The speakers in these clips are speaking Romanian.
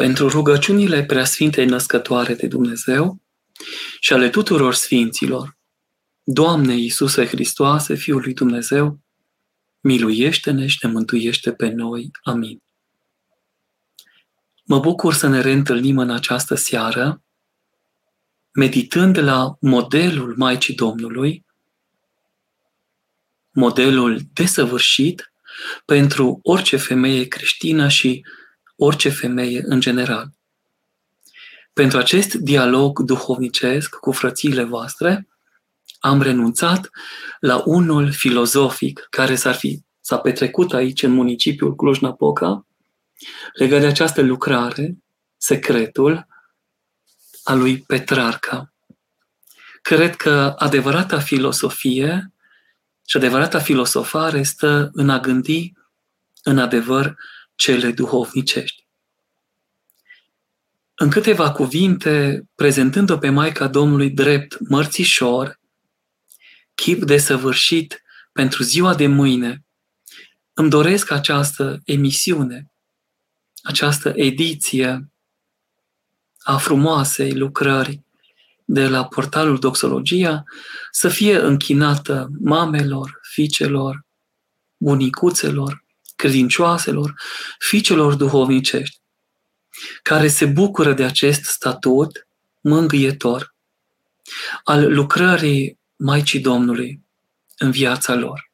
pentru rugăciunile preasfintei născătoare de Dumnezeu și ale tuturor sfinților, Doamne Iisuse Hristoase, Fiul lui Dumnezeu, miluiește-ne și ne mântuiește pe noi. Amin. Mă bucur să ne reîntâlnim în această seară, meditând la modelul Maicii Domnului, modelul desăvârșit pentru orice femeie creștină și orice femeie în general. Pentru acest dialog duhovnicesc cu frățiile voastre, am renunțat la unul filozofic care s-ar fi, s-a petrecut aici în municipiul Cluj-Napoca, legat de această lucrare, secretul a lui Petrarca. Cred că adevărata filosofie și adevărata filosofare stă în a gândi în adevăr cele duhovnicești. În câteva cuvinte, prezentând-o pe Maica Domnului drept mărțișor, chip de săvârșit pentru ziua de mâine, îmi doresc această emisiune, această ediție a frumoasei lucrări de la portalul Doxologia să fie închinată mamelor, fiicelor, bunicuțelor, credincioaselor, fiicelor duhovnicești, care se bucură de acest statut mângâietor al lucrării Maicii Domnului în viața lor.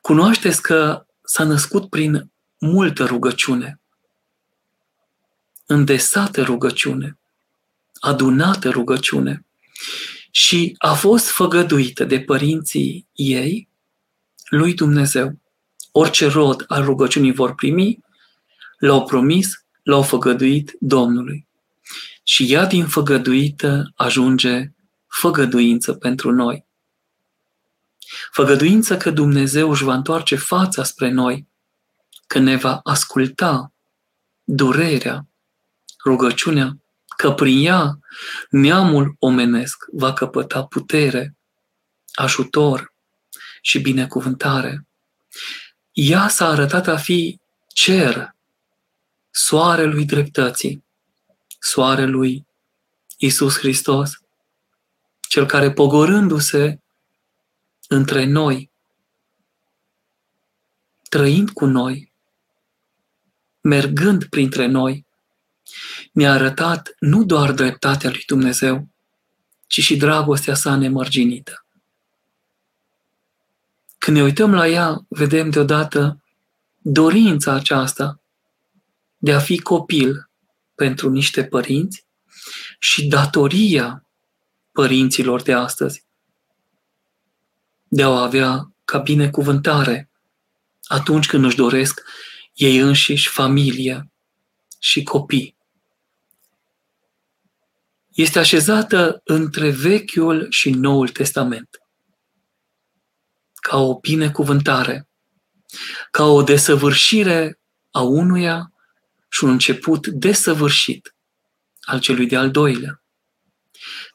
Cunoașteți că s-a născut prin multă rugăciune, îndesată rugăciune, adunată rugăciune și a fost făgăduită de părinții ei lui Dumnezeu. Orice rod al rugăciunii vor primi, l-au promis, l-au făgăduit Domnului. Și ea din făgăduită ajunge făgăduință pentru noi. Făgăduință că Dumnezeu își va întoarce fața spre noi, că ne va asculta durerea, rugăciunea, că prin ea neamul omenesc va căpăta putere, ajutor și binecuvântare. Ea s-a arătat a fi cer, soarelui dreptății, soarelui Isus Hristos, cel care pogorându-se între noi, trăind cu noi, mergând printre noi, mi-a arătat nu doar dreptatea lui Dumnezeu, ci și dragostea sa nemărginită. Când ne uităm la ea, vedem deodată dorința aceasta de a fi copil pentru niște părinți și datoria părinților de astăzi de a o avea ca binecuvântare atunci când își doresc ei înșiși familie și copii. Este așezată între Vechiul și Noul Testament ca o binecuvântare, ca o desăvârșire a unuia și un început desăvârșit al celui de-al doilea.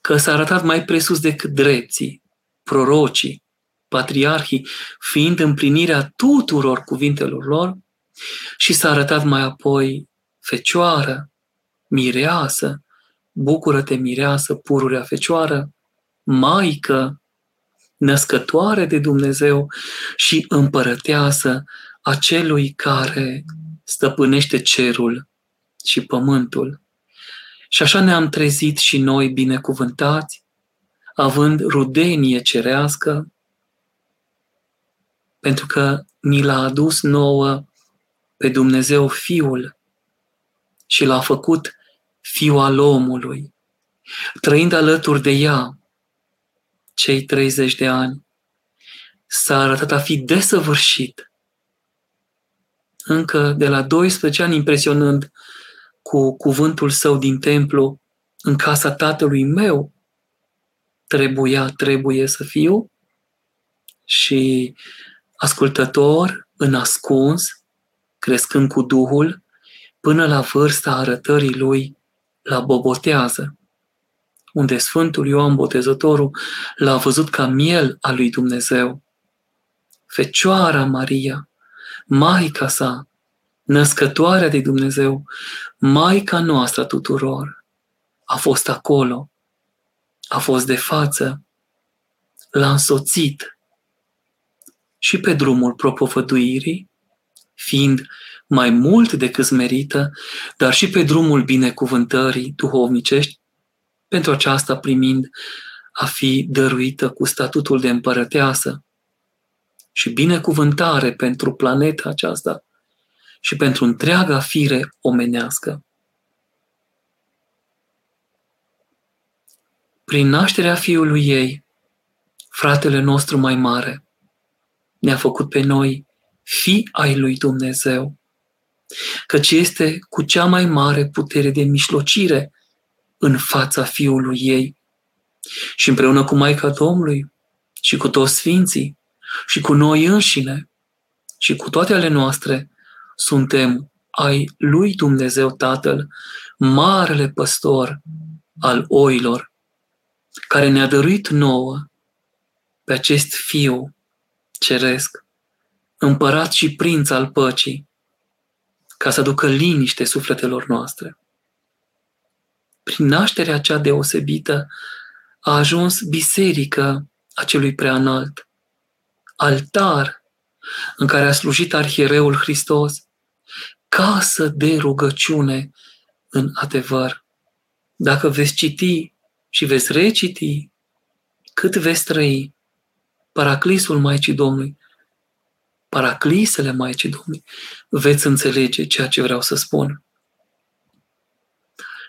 Că s-a arătat mai presus decât drepții, prorocii, patriarhii, fiind împlinirea tuturor cuvintelor lor, și s-a arătat mai apoi fecioară, mireasă, bucură-te mireasă, pururea fecioară, maică, născătoare de Dumnezeu și împărăteasă a celui care stăpânește cerul și pământul. Și așa ne-am trezit și noi binecuvântați, având rudenie cerească, pentru că ni l-a adus nouă pe Dumnezeu Fiul și l-a făcut Fiul al omului, trăind alături de ea cei 30 de ani, s-a arătat a fi desăvârșit, încă de la 12 ani impresionând cu cuvântul său din templu în casa tatălui meu, trebuia, trebuie să fiu și ascultător în ascuns, crescând cu Duhul, până la vârsta arătării lui la Bobotează, unde Sfântul Ioan Botezătorul l-a văzut ca miel al lui Dumnezeu. Fecioara Maria, Maica sa, născătoarea de Dumnezeu, Maica noastră tuturor, a fost acolo, a fost de față, l-a însoțit și pe drumul propovăduirii, fiind mai mult decât merită, dar și pe drumul binecuvântării duhovnicești, pentru aceasta primind a fi dăruită cu statutul de împărăteasă și binecuvântare pentru planeta aceasta și pentru întreaga fire omenească. Prin nașterea fiului ei, fratele nostru mai mare ne-a făcut pe noi fi ai lui Dumnezeu, căci este cu cea mai mare putere de mișlocire în fața fiului ei și împreună cu Maica Domnului și cu toți sfinții și cu noi înșine și cu toate ale noastre, suntem ai lui Dumnezeu Tatăl, marele păstor al oilor, care ne-a dăruit nouă pe acest fiu ceresc, împărat și prinț al păcii, ca să aducă liniște sufletelor noastre. Prin nașterea cea deosebită a ajuns biserică a celui preanalt, altar în care a slujit arhiereul Hristos, casă de rugăciune în adevăr. Dacă veți citi și veți reciti cât veți trăi paraclisul Maicii Domnului, paraclisele Maicii Domnului, veți înțelege ceea ce vreau să spun.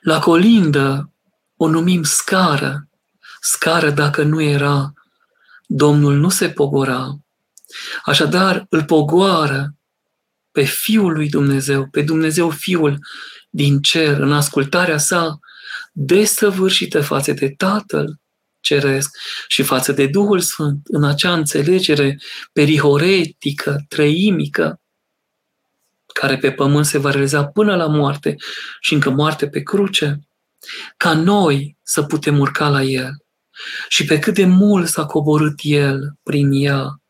La colindă o numim scară. Scară dacă nu era, Domnul nu se pogora. Așadar, îl pogoară pe Fiul lui Dumnezeu, pe Dumnezeu Fiul din cer, în ascultarea sa desăvârșită față de Tatăl Ceresc și față de Duhul Sfânt, în acea înțelegere perihoretică, trăimică, care pe pământ se va realiza până la moarte și încă moarte pe cruce, ca noi să putem urca la El. Și pe cât de mult s-a coborât El prin ea,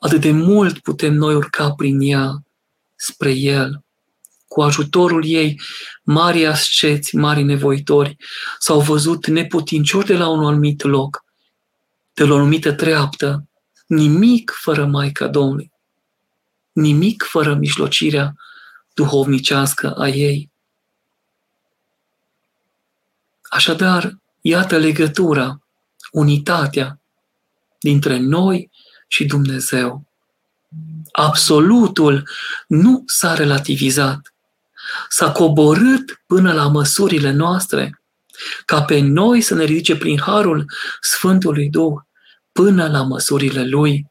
atât de mult putem noi urca prin ea spre El. Cu ajutorul ei, mari asceți, mari nevoitori, s-au văzut neputinciori de la un anumit loc, de la o anumită treaptă, nimic fără Maica Domnului, nimic fără mijlocirea duhovnicească a ei. Așadar, iată legătura, unitatea dintre noi și Dumnezeu. Absolutul nu s-a relativizat, s-a coborât până la măsurile noastre, ca pe noi să ne ridice prin harul Sfântului Duh până la măsurile Lui,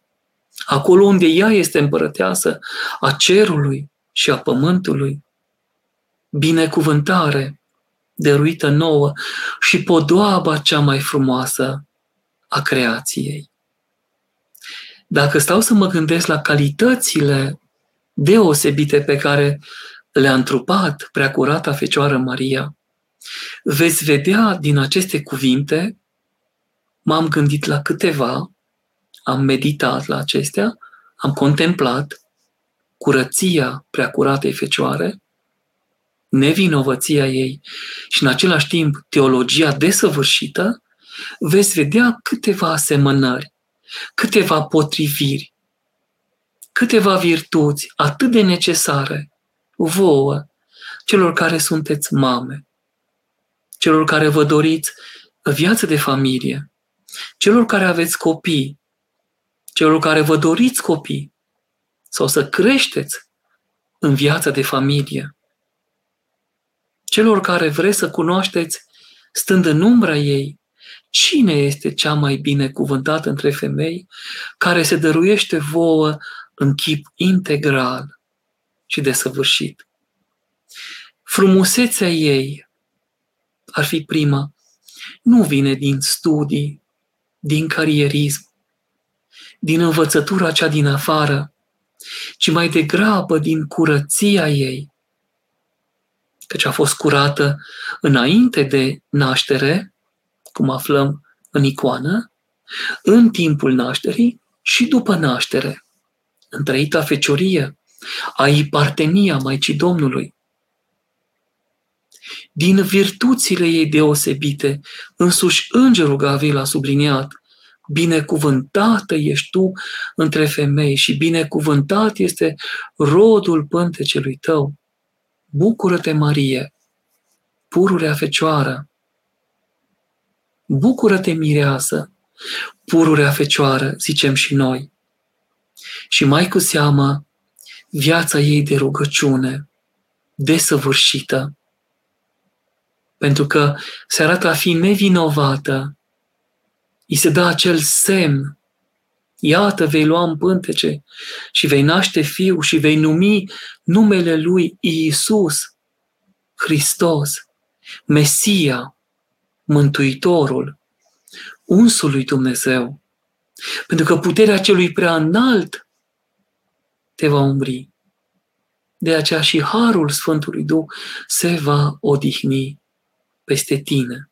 acolo unde ea este împărăteasă a cerului și a pământului. Binecuvântare dăruită nouă și podoaba cea mai frumoasă a creației. Dacă stau să mă gândesc la calitățile deosebite pe care le-a întrupat preacurata Fecioară Maria, veți vedea din aceste cuvinte, m-am gândit la câteva, am meditat la acestea, am contemplat curăția preacuratei Fecioare, nevinovăția ei și în același timp teologia desăvârșită, veți vedea câteva asemănări, câteva potriviri, câteva virtuți atât de necesare vouă, celor care sunteți mame, celor care vă doriți viață de familie, celor care aveți copii, celor care vă doriți copii sau să creșteți în viața de familie, celor care vreți să cunoașteți stând în umbra ei, cine este cea mai bine cuvântată între femei care se dăruiește vouă în chip integral și desăvârșit. Frumusețea ei ar fi prima. Nu vine din studii, din carierism, din învățătura cea din afară, ci mai degrabă din curăția ei, căci a fost curată înainte de naștere, cum aflăm în icoană, în timpul nașterii și după naștere, în trăita feciorie, ai partenia Maicii Domnului. Din virtuțile ei deosebite, însuși îngerul Gavril a subliniat, binecuvântată ești tu între femei și binecuvântat este rodul pântecelui tău. Bucură-te, Marie, pururea fecioară. Bucură-te, mireasă, pururea fecioară, zicem și noi. Și mai cu seamă, viața ei de rugăciune, desăvârșită, pentru că se arată a fi nevinovată, îi se dă acel semn, iată, vei lua în pântece și vei naște fiu și vei numi numele lui Iisus, Hristos, Mesia, Mântuitorul, unsul lui Dumnezeu. Pentru că puterea celui prea înalt te va umbri. De aceea și harul Sfântului Duh se va odihni peste tine.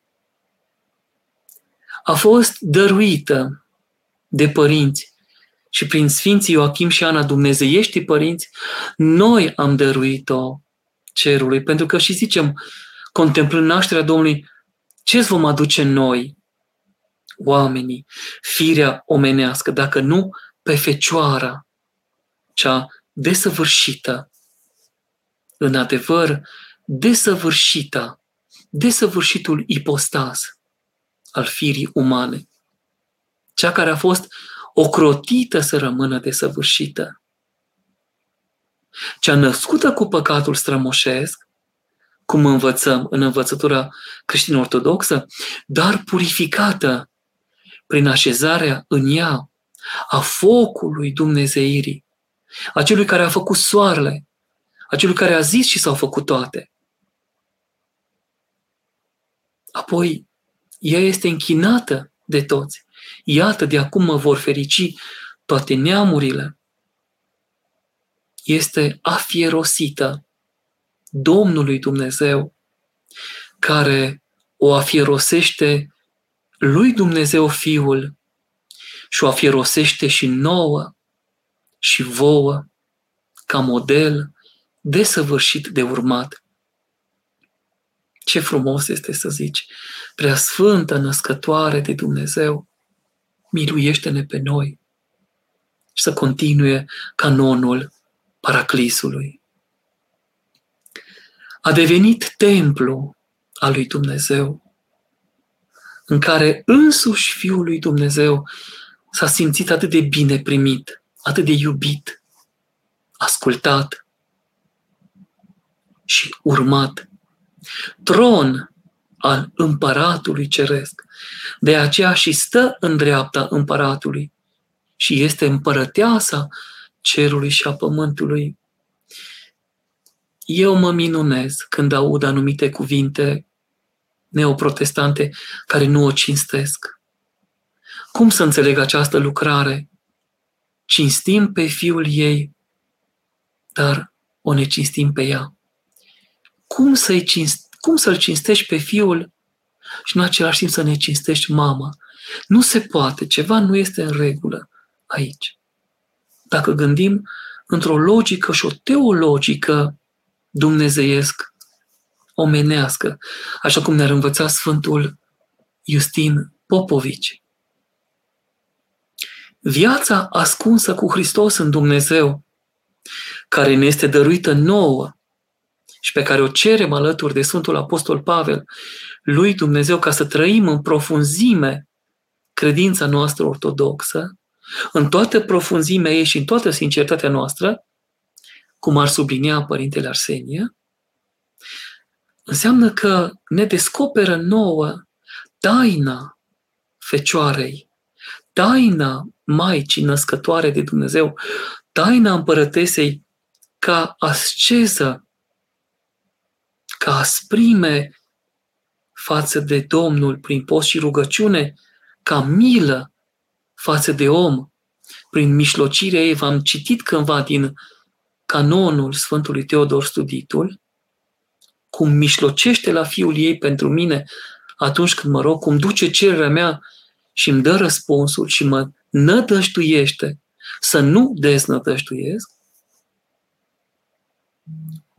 A fost dăruită de părinți. Și prin Sfinții Ioachim și Ana Dumnezeiești părinți, noi am dăruit-o cerului. Pentru că și zicem, contemplând nașterea Domnului, ce vom aduce noi, oamenii, firea omenească, dacă nu pe fecioara cea desăvârșită, în adevăr, desăvârșită, desăvârșitul ipostas al firii umane, cea care a fost ocrotită să rămână desăvârșită, cea născută cu păcatul strămoșesc, cum învățăm în învățătura creștin-ortodoxă, dar purificată prin așezarea în ea a focului Dumnezeirii, a celui care a făcut soarele, a celui care a zis și s-au făcut toate. Apoi, ea este închinată de toți. Iată, de acum mă vor ferici toate neamurile. Este afierosită Domnului Dumnezeu, care o afierosește lui Dumnezeu Fiul și o afierosește și nouă și vouă ca model desăvârșit de urmat. Ce frumos este să zici, prea sfântă născătoare de Dumnezeu, miluiește-ne pe noi și să continue canonul Paraclisului. A devenit templu al lui Dumnezeu, în care însuși Fiul lui Dumnezeu s-a simțit atât de bine primit, atât de iubit, ascultat și urmat. Tron al împăratului ceresc. De aceea și stă în dreapta împăratului și este împărăteasa cerului și a pământului. Eu mă minunez când aud anumite cuvinte neoprotestante care nu o cinstesc. Cum să înțeleg această lucrare? Cinstim pe fiul ei, dar o necinstim pe ea. Cum, să-i cinst, cum să-l cinstești pe fiul și în același timp să ne cinstești mama? Nu se poate, ceva nu este în regulă aici. Dacă gândim într-o logică și o teologică dumnezeiesc, omenească, așa cum ne-ar învăța Sfântul Justin Popovici. Viața ascunsă cu Hristos în Dumnezeu, care ne este dăruită nouă și pe care o cerem alături de Sfântul Apostol Pavel, lui Dumnezeu, ca să trăim în profunzime credința noastră ortodoxă, în toată profunzimea ei și în toată sinceritatea noastră, cum ar sublinia Părintele Arsenie, înseamnă că ne descoperă nouă taina Fecioarei, taina Maicii născătoare de Dumnezeu, taina împărătesei ca asceză, ca asprime față de Domnul prin post și rugăciune, ca milă față de om, prin mișlocirea ei, v-am citit cândva din canonul Sfântului Teodor Studitul, cum mișlocește la fiul ei pentru mine atunci când mă rog, cum duce cererea mea și îmi dă răspunsul și mă nădăștuiește să nu deznădăștuiesc,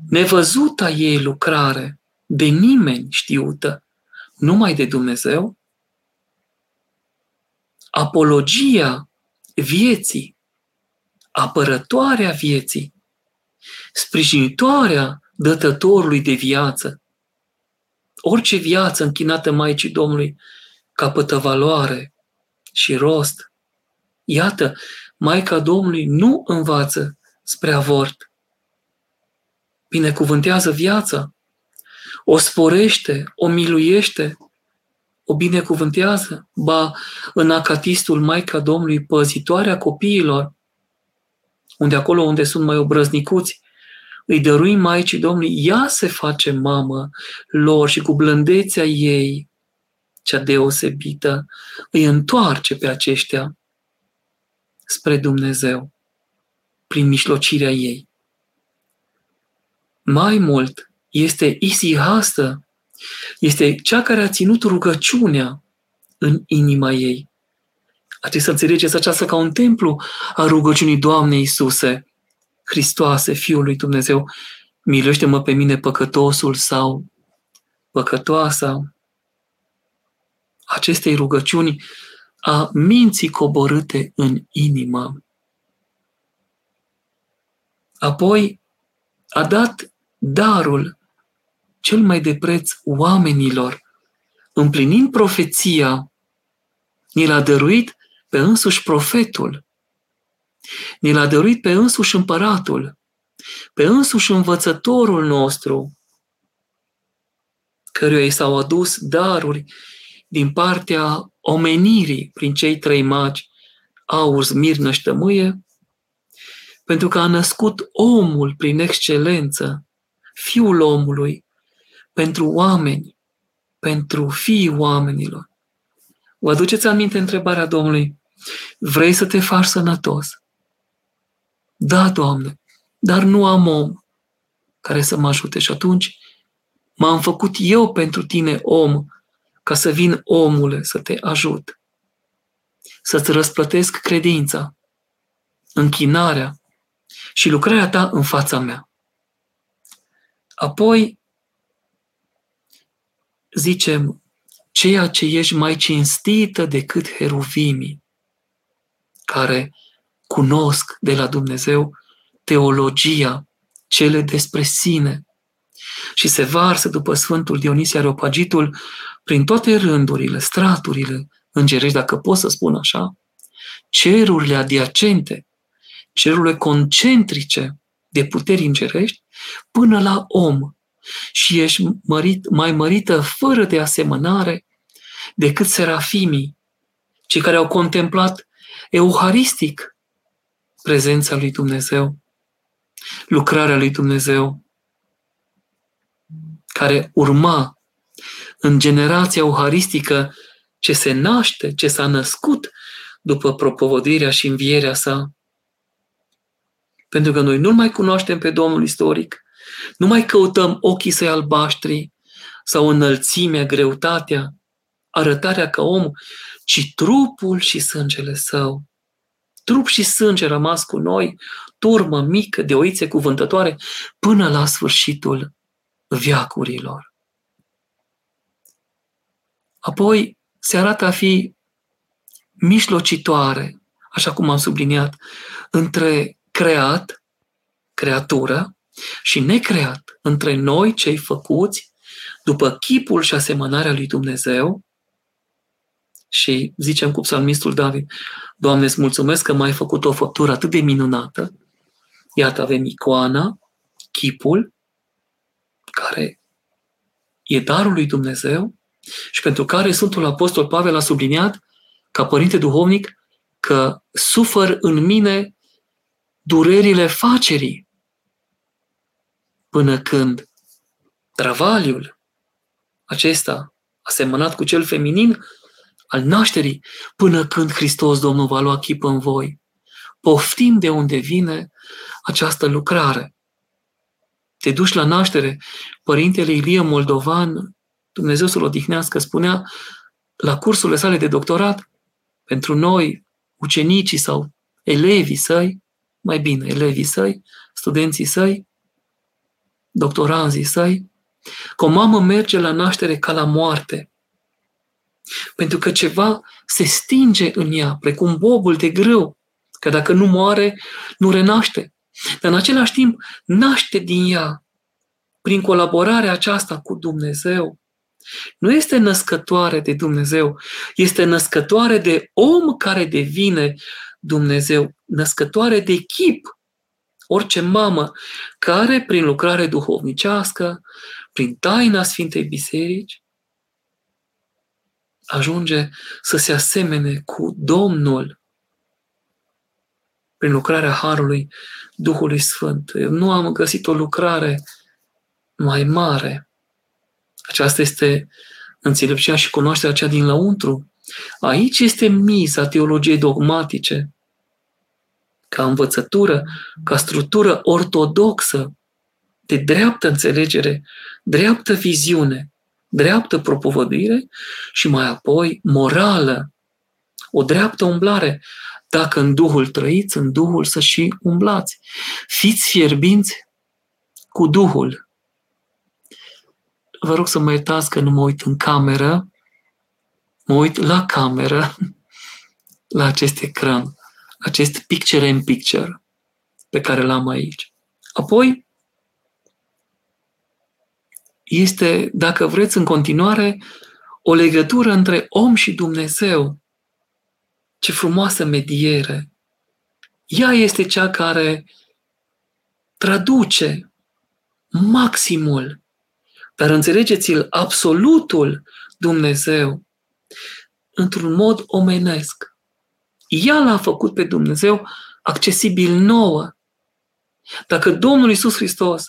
nevăzuta ei lucrare, de nimeni știută, numai de Dumnezeu, apologia vieții, apărătoarea vieții, sprijinitoarea dătătorului de viață. Orice viață închinată Maicii Domnului capătă valoare și rost. Iată, Maica Domnului nu învață spre avort. Binecuvântează viața, o sporește, o miluiește, o binecuvântează, ba în acatistul Maica Domnului, păzitoarea copiilor, unde acolo unde sunt mai obrăznicuți, îi dăruim Maicii Domnului, ea se face mamă lor și cu blândețea ei, cea deosebită, îi întoarce pe aceștia spre Dumnezeu prin mijlocirea ei. Mai mult, este isihastă, este cea care a ținut rugăciunea în inima ei. Trebuie să înțelegeți aceasta ca un templu a rugăciunii Doamnei Iisuse, Hristoase, Fiul lui Dumnezeu, miluiește-mă pe mine păcătosul sau păcătoasa acestei rugăciuni a minții coborâte în inimă. Apoi a dat darul cel mai de preț oamenilor, împlinind profeția, ni l-a dăruit pe însuși profetul, ni l-a dăruit pe însuși împăratul, pe însuși învățătorul nostru, căruia i s-au adus daruri din partea omenirii prin cei trei magi, aur, smirnă și tămâie, pentru că a născut omul prin excelență, fiul omului, pentru oameni, pentru fiii oamenilor. Vă aduceți aminte întrebarea Domnului? Vrei să te faci sănătos? Da, Doamne, dar nu am om care să mă ajute. Și atunci m-am făcut eu pentru tine om, ca să vin omule să te ajut. Să-ți răsplătesc credința, închinarea și lucrarea ta în fața mea. Apoi, zicem, ceea ce ești mai cinstită decât heruvimii, care cunosc de la Dumnezeu teologia, cele despre sine. Și se varsă după Sfântul Dionisie Areopagitul prin toate rândurile, straturile îngerești, dacă pot să spun așa, cerurile adiacente, cerurile concentrice de puteri îngerești, până la om. Și ești mărit, mai mărită fără de asemănare decât serafimii, cei care au contemplat euharistic prezența lui Dumnezeu, lucrarea lui Dumnezeu, care urma în generația euharistică ce se naște, ce s-a născut după propovădirea și învierea sa. Pentru că noi nu mai cunoaștem pe Domnul istoric, nu mai căutăm ochii săi albaștri sau înălțimea, greutatea, arătarea ca om, ci trupul și sângele său trup și sânge rămas cu noi, turmă mică de oițe cuvântătoare, până la sfârșitul viacurilor. Apoi se arată a fi mijlocitoare, așa cum am subliniat, între creat, creatură, și necreat, între noi, cei făcuți, după chipul și asemănarea lui Dumnezeu, și zicem cu psalmistul David, Doamne, îți mulțumesc că m-ai făcut o făptură atât de minunată. Iată, avem icoana, chipul, care e darul lui Dumnezeu și pentru care Sfântul Apostol Pavel a subliniat, ca părinte duhovnic, că sufăr în mine durerile facerii până când travaliul acesta asemănat cu cel feminin al nașterii, până când Hristos Domnul va lua chip în voi. Poftim de unde vine această lucrare. Te duci la naștere. Părintele Ilie Moldovan, Dumnezeu să-l odihnească, spunea la cursurile sale de doctorat, pentru noi, ucenicii sau elevii săi, mai bine, elevii săi, studenții săi, doctoranzii săi, că o mamă merge la naștere ca la moarte. Pentru că ceva se stinge în ea, precum bobul de grâu, că dacă nu moare, nu renaște. Dar în același timp naște din ea, prin colaborarea aceasta cu Dumnezeu. Nu este născătoare de Dumnezeu, este născătoare de om care devine Dumnezeu, născătoare de chip. Orice mamă care, prin lucrare duhovnicească, prin taina Sfintei Biserici, ajunge să se asemene cu Domnul prin lucrarea Harului Duhului Sfânt. Eu nu am găsit o lucrare mai mare. Aceasta este înțelepciunea și cunoașterea cea din lăuntru. Aici este miza teologiei dogmatice, ca învățătură, ca structură ortodoxă, de dreaptă înțelegere, dreaptă viziune, dreaptă propovăduire și mai apoi morală, o dreaptă umblare. Dacă în Duhul trăiți, în Duhul să și umblați. Fiți fierbinți cu Duhul. Vă rog să mă iertați că nu mă uit în cameră, mă uit la cameră, la acest ecran, acest picture in picture pe care l-am aici. Apoi, este, dacă vreți, în continuare, o legătură între om și Dumnezeu. Ce frumoasă mediere! Ea este cea care traduce maximul, dar înțelegeți-l, absolutul Dumnezeu într-un mod omenesc. Ea l-a făcut pe Dumnezeu accesibil nouă. Dacă Domnul Isus Hristos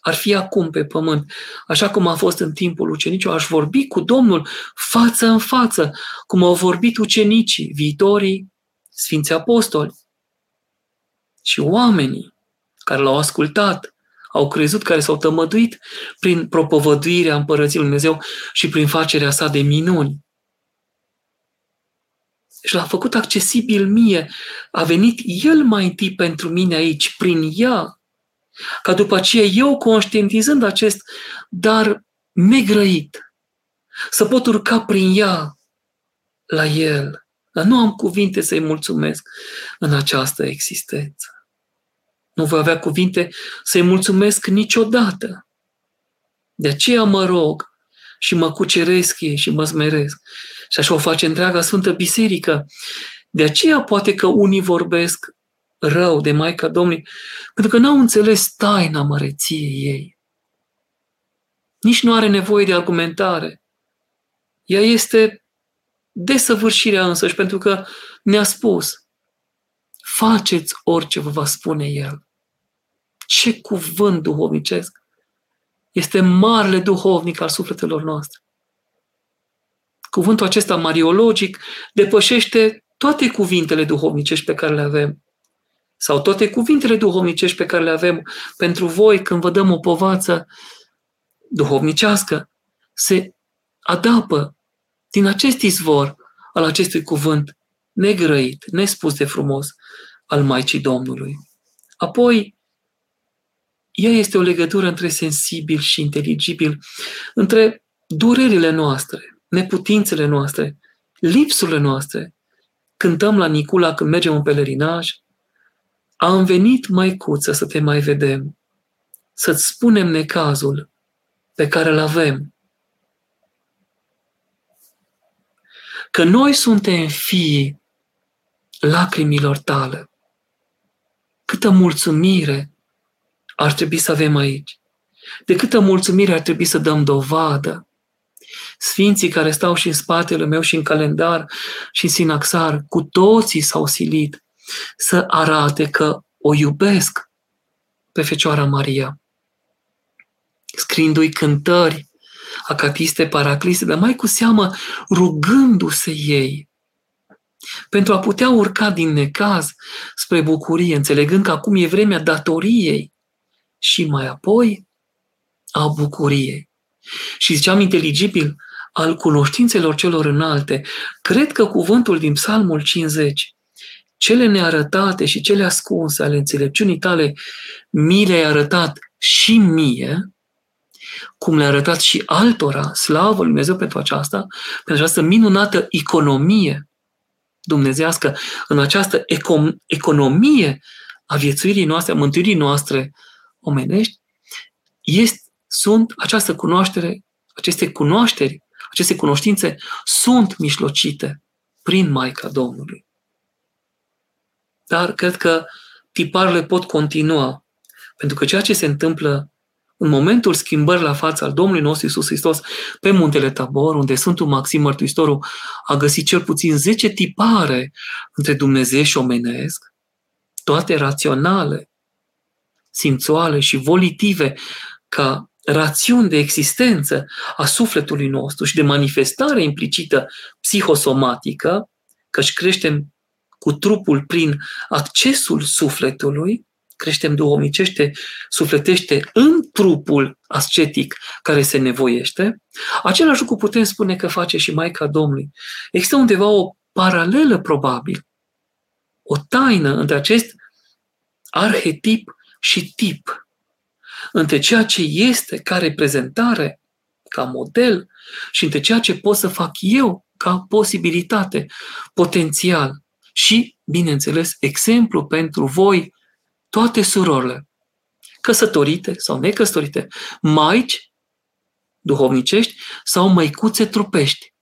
ar fi acum pe pământ, așa cum a fost în timpul ucenicilor, aș vorbi cu Domnul față în față, cum au vorbit ucenicii, viitorii Sfinții Apostoli și oamenii care l-au ascultat, au crezut, care s-au tămăduit prin propovăduirea Împărăției Lui Dumnezeu și prin facerea sa de minuni. Și l-a făcut accesibil mie. A venit El mai întâi pentru mine aici, prin ea, ca după aceea eu, conștientizând acest dar negrăit, să pot urca prin ea la El. Dar nu am cuvinte să-i mulțumesc în această existență. Nu voi avea cuvinte să-i mulțumesc niciodată. De aceea mă rog și mă cuceresc ei și mă smeresc. Și așa o face întreaga Sfântă Biserică. De aceea poate că unii vorbesc rău de Maica Domnului, pentru că n-au înțeles taina măreției ei. Nici nu are nevoie de argumentare. Ea este desăvârșirea însăși, pentru că ne-a spus, faceți orice vă va spune El. Ce cuvânt duhovnicesc! Este marele duhovnic al sufletelor noastre. Cuvântul acesta mariologic depășește toate cuvintele duhovnicești pe care le avem sau toate cuvintele duhovnicești pe care le avem pentru voi când vă dăm o povață duhovnicească, se adapă din acest izvor al acestui cuvânt negrăit, nespus de frumos al Maicii Domnului. Apoi, ea este o legătură între sensibil și inteligibil, între durerile noastre, neputințele noastre, lipsurile noastre. Cântăm la Nicula când mergem în pelerinaj, am venit, măicuță, să te mai vedem, să-ți spunem necazul pe care îl avem. Că noi suntem fii lacrimilor tale. Câtă mulțumire ar trebui să avem aici. De câtă mulțumire ar trebui să dăm dovadă. Sfinții care stau și în spatele meu și în calendar și în sinaxar, cu toții s-au silit să arate că o iubesc pe Fecioara Maria, scriindu-i cântări acatiste, paracliste, dar mai cu seamă rugându-se ei pentru a putea urca din necaz spre bucurie, înțelegând că acum e vremea datoriei și mai apoi a bucuriei. Și ziceam inteligibil, al cunoștințelor celor înalte, cred că cuvântul din Psalmul 50 cele nearătate și cele ascunse ale înțelepciunii tale mi le-ai arătat și mie, cum le-a arătat și altora, slavă Lui Dumnezeu pentru aceasta, pentru această minunată economie dumnezească, în această econ- economie a viețuirii noastre, a mântuirii noastre omenești, este, sunt această cunoaștere, aceste cunoașteri, aceste cunoștințe sunt mișlocite prin Maica Domnului. Dar cred că tiparele pot continua, pentru că ceea ce se întâmplă în momentul schimbării la fața al Domnului nostru Isus Hristos pe muntele Tabor, unde Sfântul Maxim Mărturistorul a găsit cel puțin 10 tipare între Dumnezeu și omenesc, toate raționale, simțuale și volitive, ca rațiuni de existență a sufletului nostru și de manifestare implicită psihosomatică, căci creștem cu trupul prin accesul sufletului, creștem duhovnicește, sufletește în trupul ascetic care se nevoiește, același lucru putem spune că face și Maica Domnului. Există undeva o paralelă probabil, o taină între acest arhetip și tip, între ceea ce este ca reprezentare, ca model, și între ceea ce pot să fac eu ca posibilitate, potențial. Și, bineînțeles, exemplu pentru voi, toate surorile, căsătorite sau necăsătorite, maici duhovnicești sau măicuțe trupești.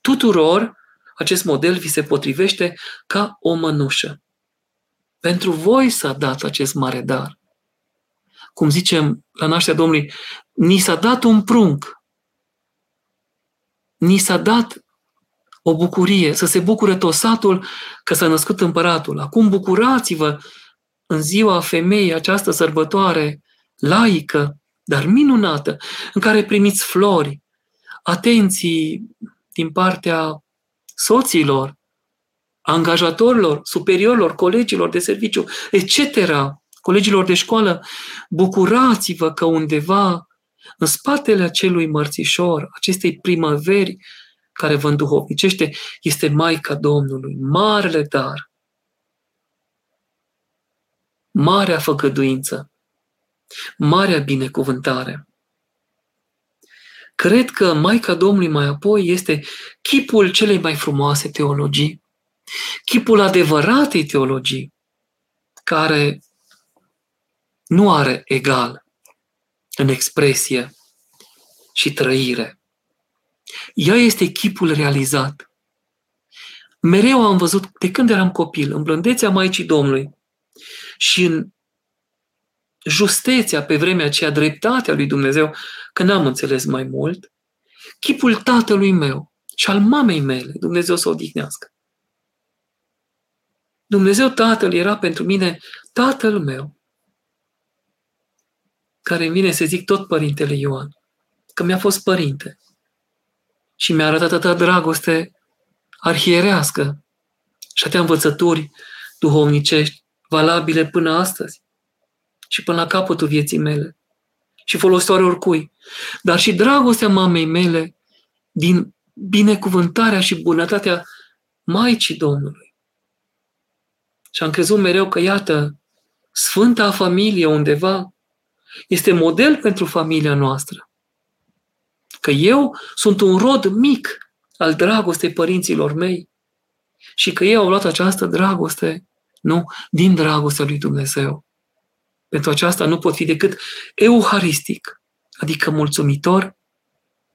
Tuturor acest model vi se potrivește ca o mănușă. Pentru voi s-a dat acest mare dar. Cum zicem la nașterea Domnului, ni s-a dat un prunc. Ni s-a dat o bucurie, să se bucure tot satul că s-a născut împăratul. Acum bucurați-vă în ziua femeii această sărbătoare laică, dar minunată, în care primiți flori, atenții din partea soților, angajatorilor, superiorilor, colegilor de serviciu, etc., colegilor de școală, bucurați-vă că undeva în spatele acelui mărțișor, acestei primăveri care vă înduhovnicește, este Maica Domnului, marele dar, marea făgăduință, marea binecuvântare. Cred că Maica Domnului mai apoi este chipul celei mai frumoase teologii, chipul adevăratei teologii, care nu are egal în expresie și trăire. Ea este chipul realizat. Mereu am văzut, de când eram copil, în blândețea Maicii Domnului și în justețea pe vremea aceea, dreptatea lui Dumnezeu, că n-am înțeles mai mult, chipul tatălui meu și al mamei mele, Dumnezeu să o odihnească. Dumnezeu Tatăl era pentru mine Tatăl meu, care îmi vine să zic tot Părintele Ioan, că mi-a fost părinte și mi-a arătat atâta dragoste arhierească și atâtea învățături duhovnicești valabile până astăzi și până la capătul vieții mele și folositoare oricui, dar și dragostea mamei mele din binecuvântarea și bunătatea Maicii Domnului. Și am crezut mereu că, iată, Sfânta Familie undeva este model pentru familia noastră. Că eu sunt un rod mic al dragostei părinților mei și că ei au luat această dragoste, nu, din dragostea lui Dumnezeu. Pentru aceasta nu pot fi decât euharistic, adică mulțumitor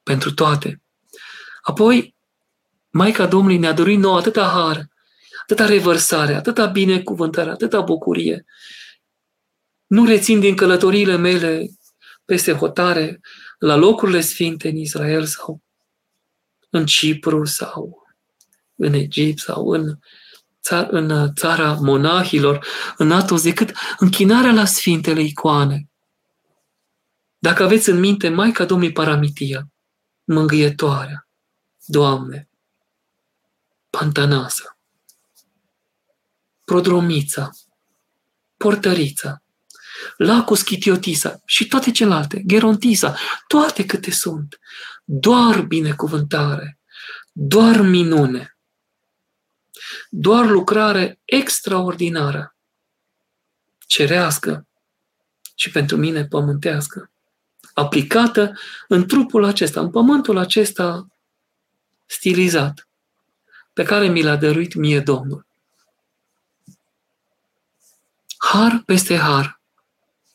pentru toate. Apoi, Maica Domnului ne-a dorit nouă atâta har, atâta revărsare, atâta binecuvântare, atâta bucurie, nu rețin din călătoriile mele peste hotare la locurile sfinte în Israel sau în Cipru sau în Egipt sau în, țar, în țara monahilor, în Atos, decât închinarea la sfintele icoane. Dacă aveți în minte Maica Domnului Paramitia, mângâietoarea, Doamne, Pantanasa, Prodromița, Portărița, Lacus Chitiotisa și toate celelalte, Gerontisa, toate câte sunt. Doar binecuvântare, doar minune, doar lucrare extraordinară, cerească, și pentru mine pământească, aplicată în trupul acesta, în pământul acesta stilizat, pe care mi l-a dăruit mie Domnul. Har peste har.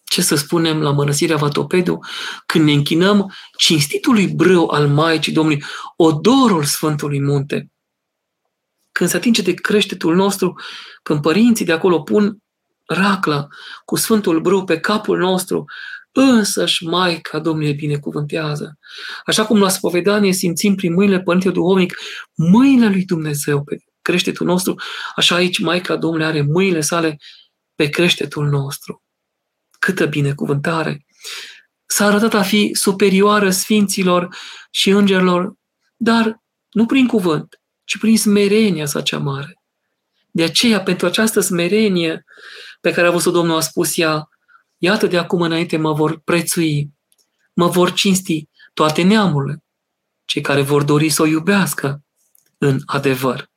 Ce să spunem la mănăstirea Vatopedu când ne închinăm cinstitului brâu al Maicii Domnului, odorul Sfântului Munte. Când se atinge de creștetul nostru, când părinții de acolo pun racla cu Sfântul Brâu pe capul nostru, însăși Maica Domnului binecuvântează. Așa cum la spovedanie simțim prin mâinile Părintele Duhovnic mâinile lui Dumnezeu pe creștetul nostru, așa aici Maica Domnului are mâinile sale pe creștetul nostru. Câtă binecuvântare! S-a arătat a fi superioară sfinților și îngerilor, dar nu prin cuvânt, ci prin smerenia sa cea mare. De aceea, pentru această smerenie pe care a văzut Domnul, a spus ea, iată de acum înainte mă vor prețui, mă vor cinsti toate neamurile, cei care vor dori să o iubească în adevăr.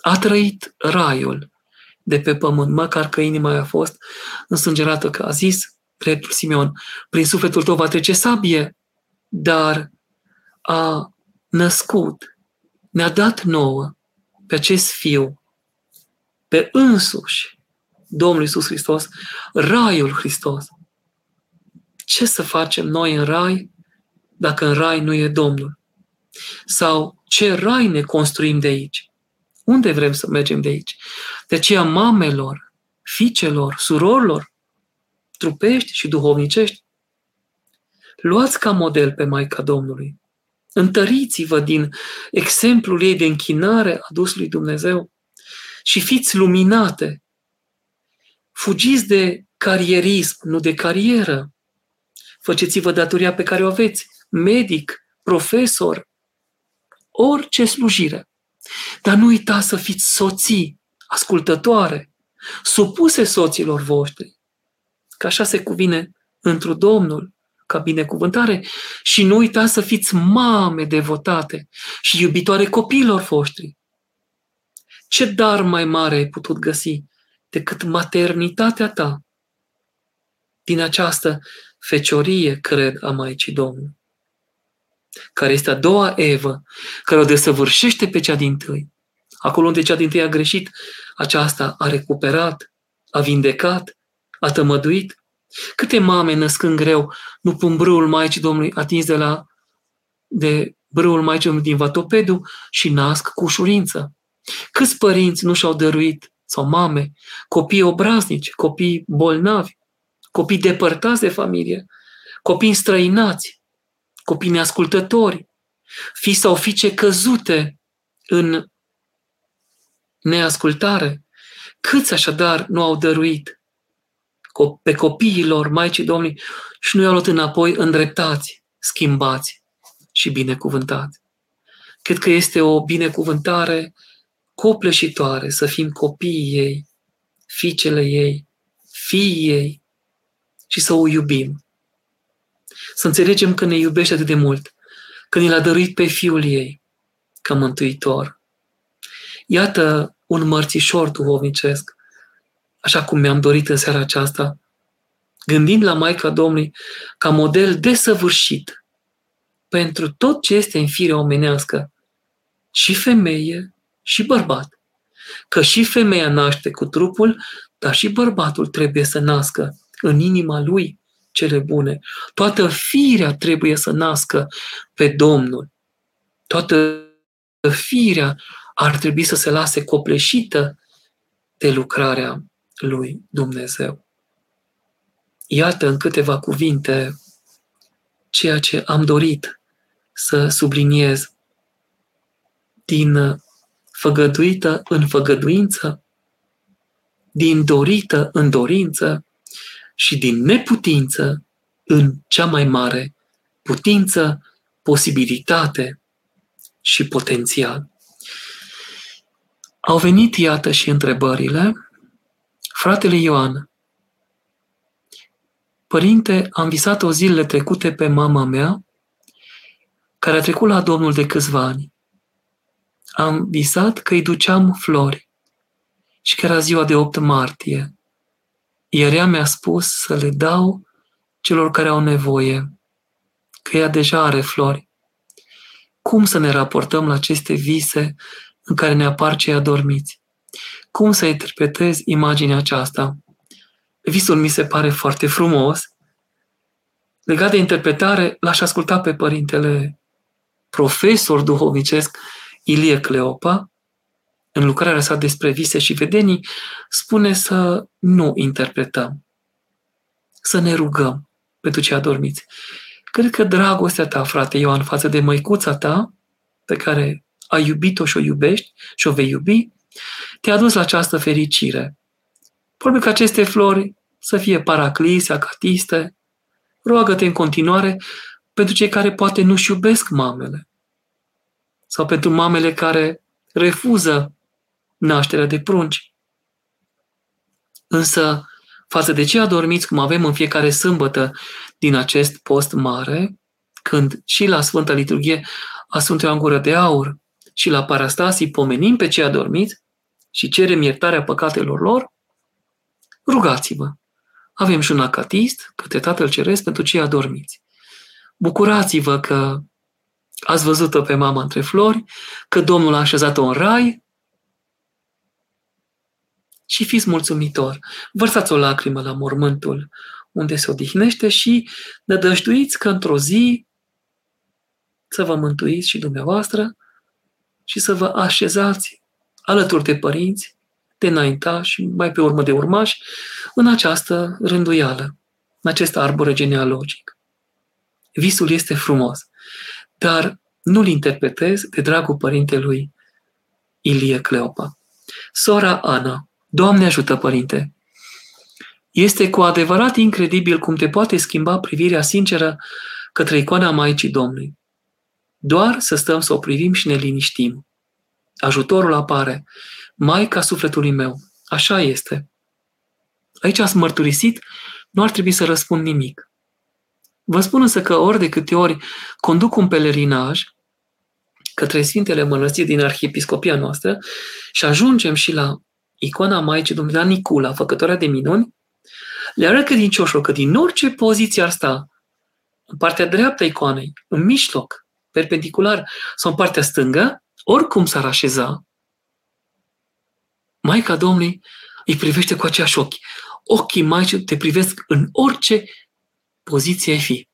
A trăit raiul de pe pământ, măcar că inima a fost însângerată, că a zis dreptul Simeon, prin sufletul tău va trece sabie, dar a născut, ne-a dat nouă pe acest fiu, pe însuși Domnul Iisus Hristos, Raiul Hristos. Ce să facem noi în Rai dacă în Rai nu e Domnul? Sau ce Rai ne construim de aici? Unde vrem să mergem de aici? De aceea mamelor, fiicelor, surorilor, trupești și duhovnicești, luați ca model pe Maica Domnului. Întăriți-vă din exemplul ei de închinare adus lui Dumnezeu și fiți luminate. Fugiți de carierism, nu de carieră. Faceți-vă datoria pe care o aveți, medic, profesor, orice slujire. Dar nu uitați să fiți soții, ascultătoare, supuse soților voștri, că așa se cuvine întru Domnul, ca binecuvântare și nu uitați să fiți mame devotate și iubitoare copiilor voștri. Ce dar mai mare ai putut găsi decât maternitatea ta din această feciorie, cred, a Maicii Domnului, care este a doua Evă, care o desăvârșește pe cea din tâi. Acolo unde cea din tâi a greșit, aceasta a recuperat, a vindecat, a tămăduit Câte mame născând greu nu pun brâul Maicii Domnului atins de la de brâul Maicii Domnului din Vatopedu și nasc cu ușurință. Câți părinți nu și-au dăruit, sau mame, copii obraznici, copii bolnavi, copii depărtați de familie, copii străinați, copii neascultători, fi sau fiice căzute în neascultare. Câți așadar nu au dăruit pe copiilor Maicii Domnului și nu i-au luat înapoi îndreptați, schimbați și binecuvântați. Cred că este o binecuvântare copleșitoare să fim copiii ei, fiicele ei, fiii ei și să o iubim. Să înțelegem că ne iubește atât de mult, că ne l-a dăruit pe Fiul ei ca mântuitor. Iată un mărțișor duhovnicesc așa cum mi-am dorit în seara aceasta, gândind la Maica Domnului ca model desăvârșit pentru tot ce este în fire omenească, și femeie și bărbat. Că și femeia naște cu trupul, dar și bărbatul trebuie să nască în inima lui cele bune. Toată firea trebuie să nască pe Domnul. Toată firea ar trebui să se lase copleșită de lucrarea lui Dumnezeu. Iată în câteva cuvinte ceea ce am dorit să subliniez din făgăduită în făgăduință, din dorită în dorință și din neputință în cea mai mare putință, posibilitate și potențial. Au venit, iată, și întrebările Fratele Ioan, Părinte, am visat o zilele trecute pe mama mea, care a trecut la Domnul de câțiva ani. Am visat că îi duceam flori și că era ziua de 8 martie. iar ea mi-a spus să le dau celor care au nevoie, că ea deja are flori. Cum să ne raportăm la aceste vise în care ne apar cei adormiți? Cum să interpretez imaginea aceasta? Visul mi se pare foarte frumos. Legat de interpretare, l-aș asculta pe părintele profesor duhovnicesc Ilie Cleopa, în lucrarea sa despre vise și vedenii, spune să nu interpretăm, să ne rugăm pentru cei adormiți. Cred că dragostea ta, frate Ioan, față de măicuța ta, pe care ai iubit-o și o iubești și o vei iubi, te-a dus la această fericire. Probabil că aceste flori să fie paraclise, acatiste. Roagă-te în continuare pentru cei care poate nu-și iubesc mamele. Sau pentru mamele care refuză nașterea de prunci. Însă, față de cei adormiți, cum avem în fiecare sâmbătă din acest post mare, când și la Sfânta Liturghie a Sfântului Angură de Aur și la Parastasii pomenim pe cei adormiți și cerem iertarea păcatelor lor, rugați-vă. Avem și un acatist către Tatăl Ceresc pentru cei adormiți. Bucurați-vă că ați văzut-o pe mama între flori, că Domnul a așezat-o în rai și fiți mulțumitor. Vărsați o lacrimă la mormântul unde se odihnește și nădăjduiți că într-o zi să vă mântuiți și dumneavoastră și să vă așezați alături de părinți, de înainta și mai pe urmă de urmași, în această rânduială, în acest arbore genealogic. Visul este frumos, dar nu-l interpretez de dragul părintelui Ilie Cleopa. Sora Ana, Doamne ajută, Părinte! Este cu adevărat incredibil cum te poate schimba privirea sinceră către icoana Maicii Domnului. Doar să stăm să o privim și ne liniștim. Ajutorul apare. Maica sufletului meu. Așa este. Aici ați mărturisit, nu ar trebui să răspund nimic. Vă spun însă că ori de câte ori conduc un pelerinaj către Sfintele Mănăstiri din Arhiepiscopia noastră și ajungem și la icoana Maicii Domnului, la Nicula, făcătoarea de minuni, le arăt credincioșilor că din orice poziție ar sta, în partea dreaptă a icoanei, în mijloc, perpendicular sau în partea stângă, oricum s-ar așeza, Maica Domnului îi privește cu aceeași ochi. Ochii Maicii te privesc în orice poziție ai fi.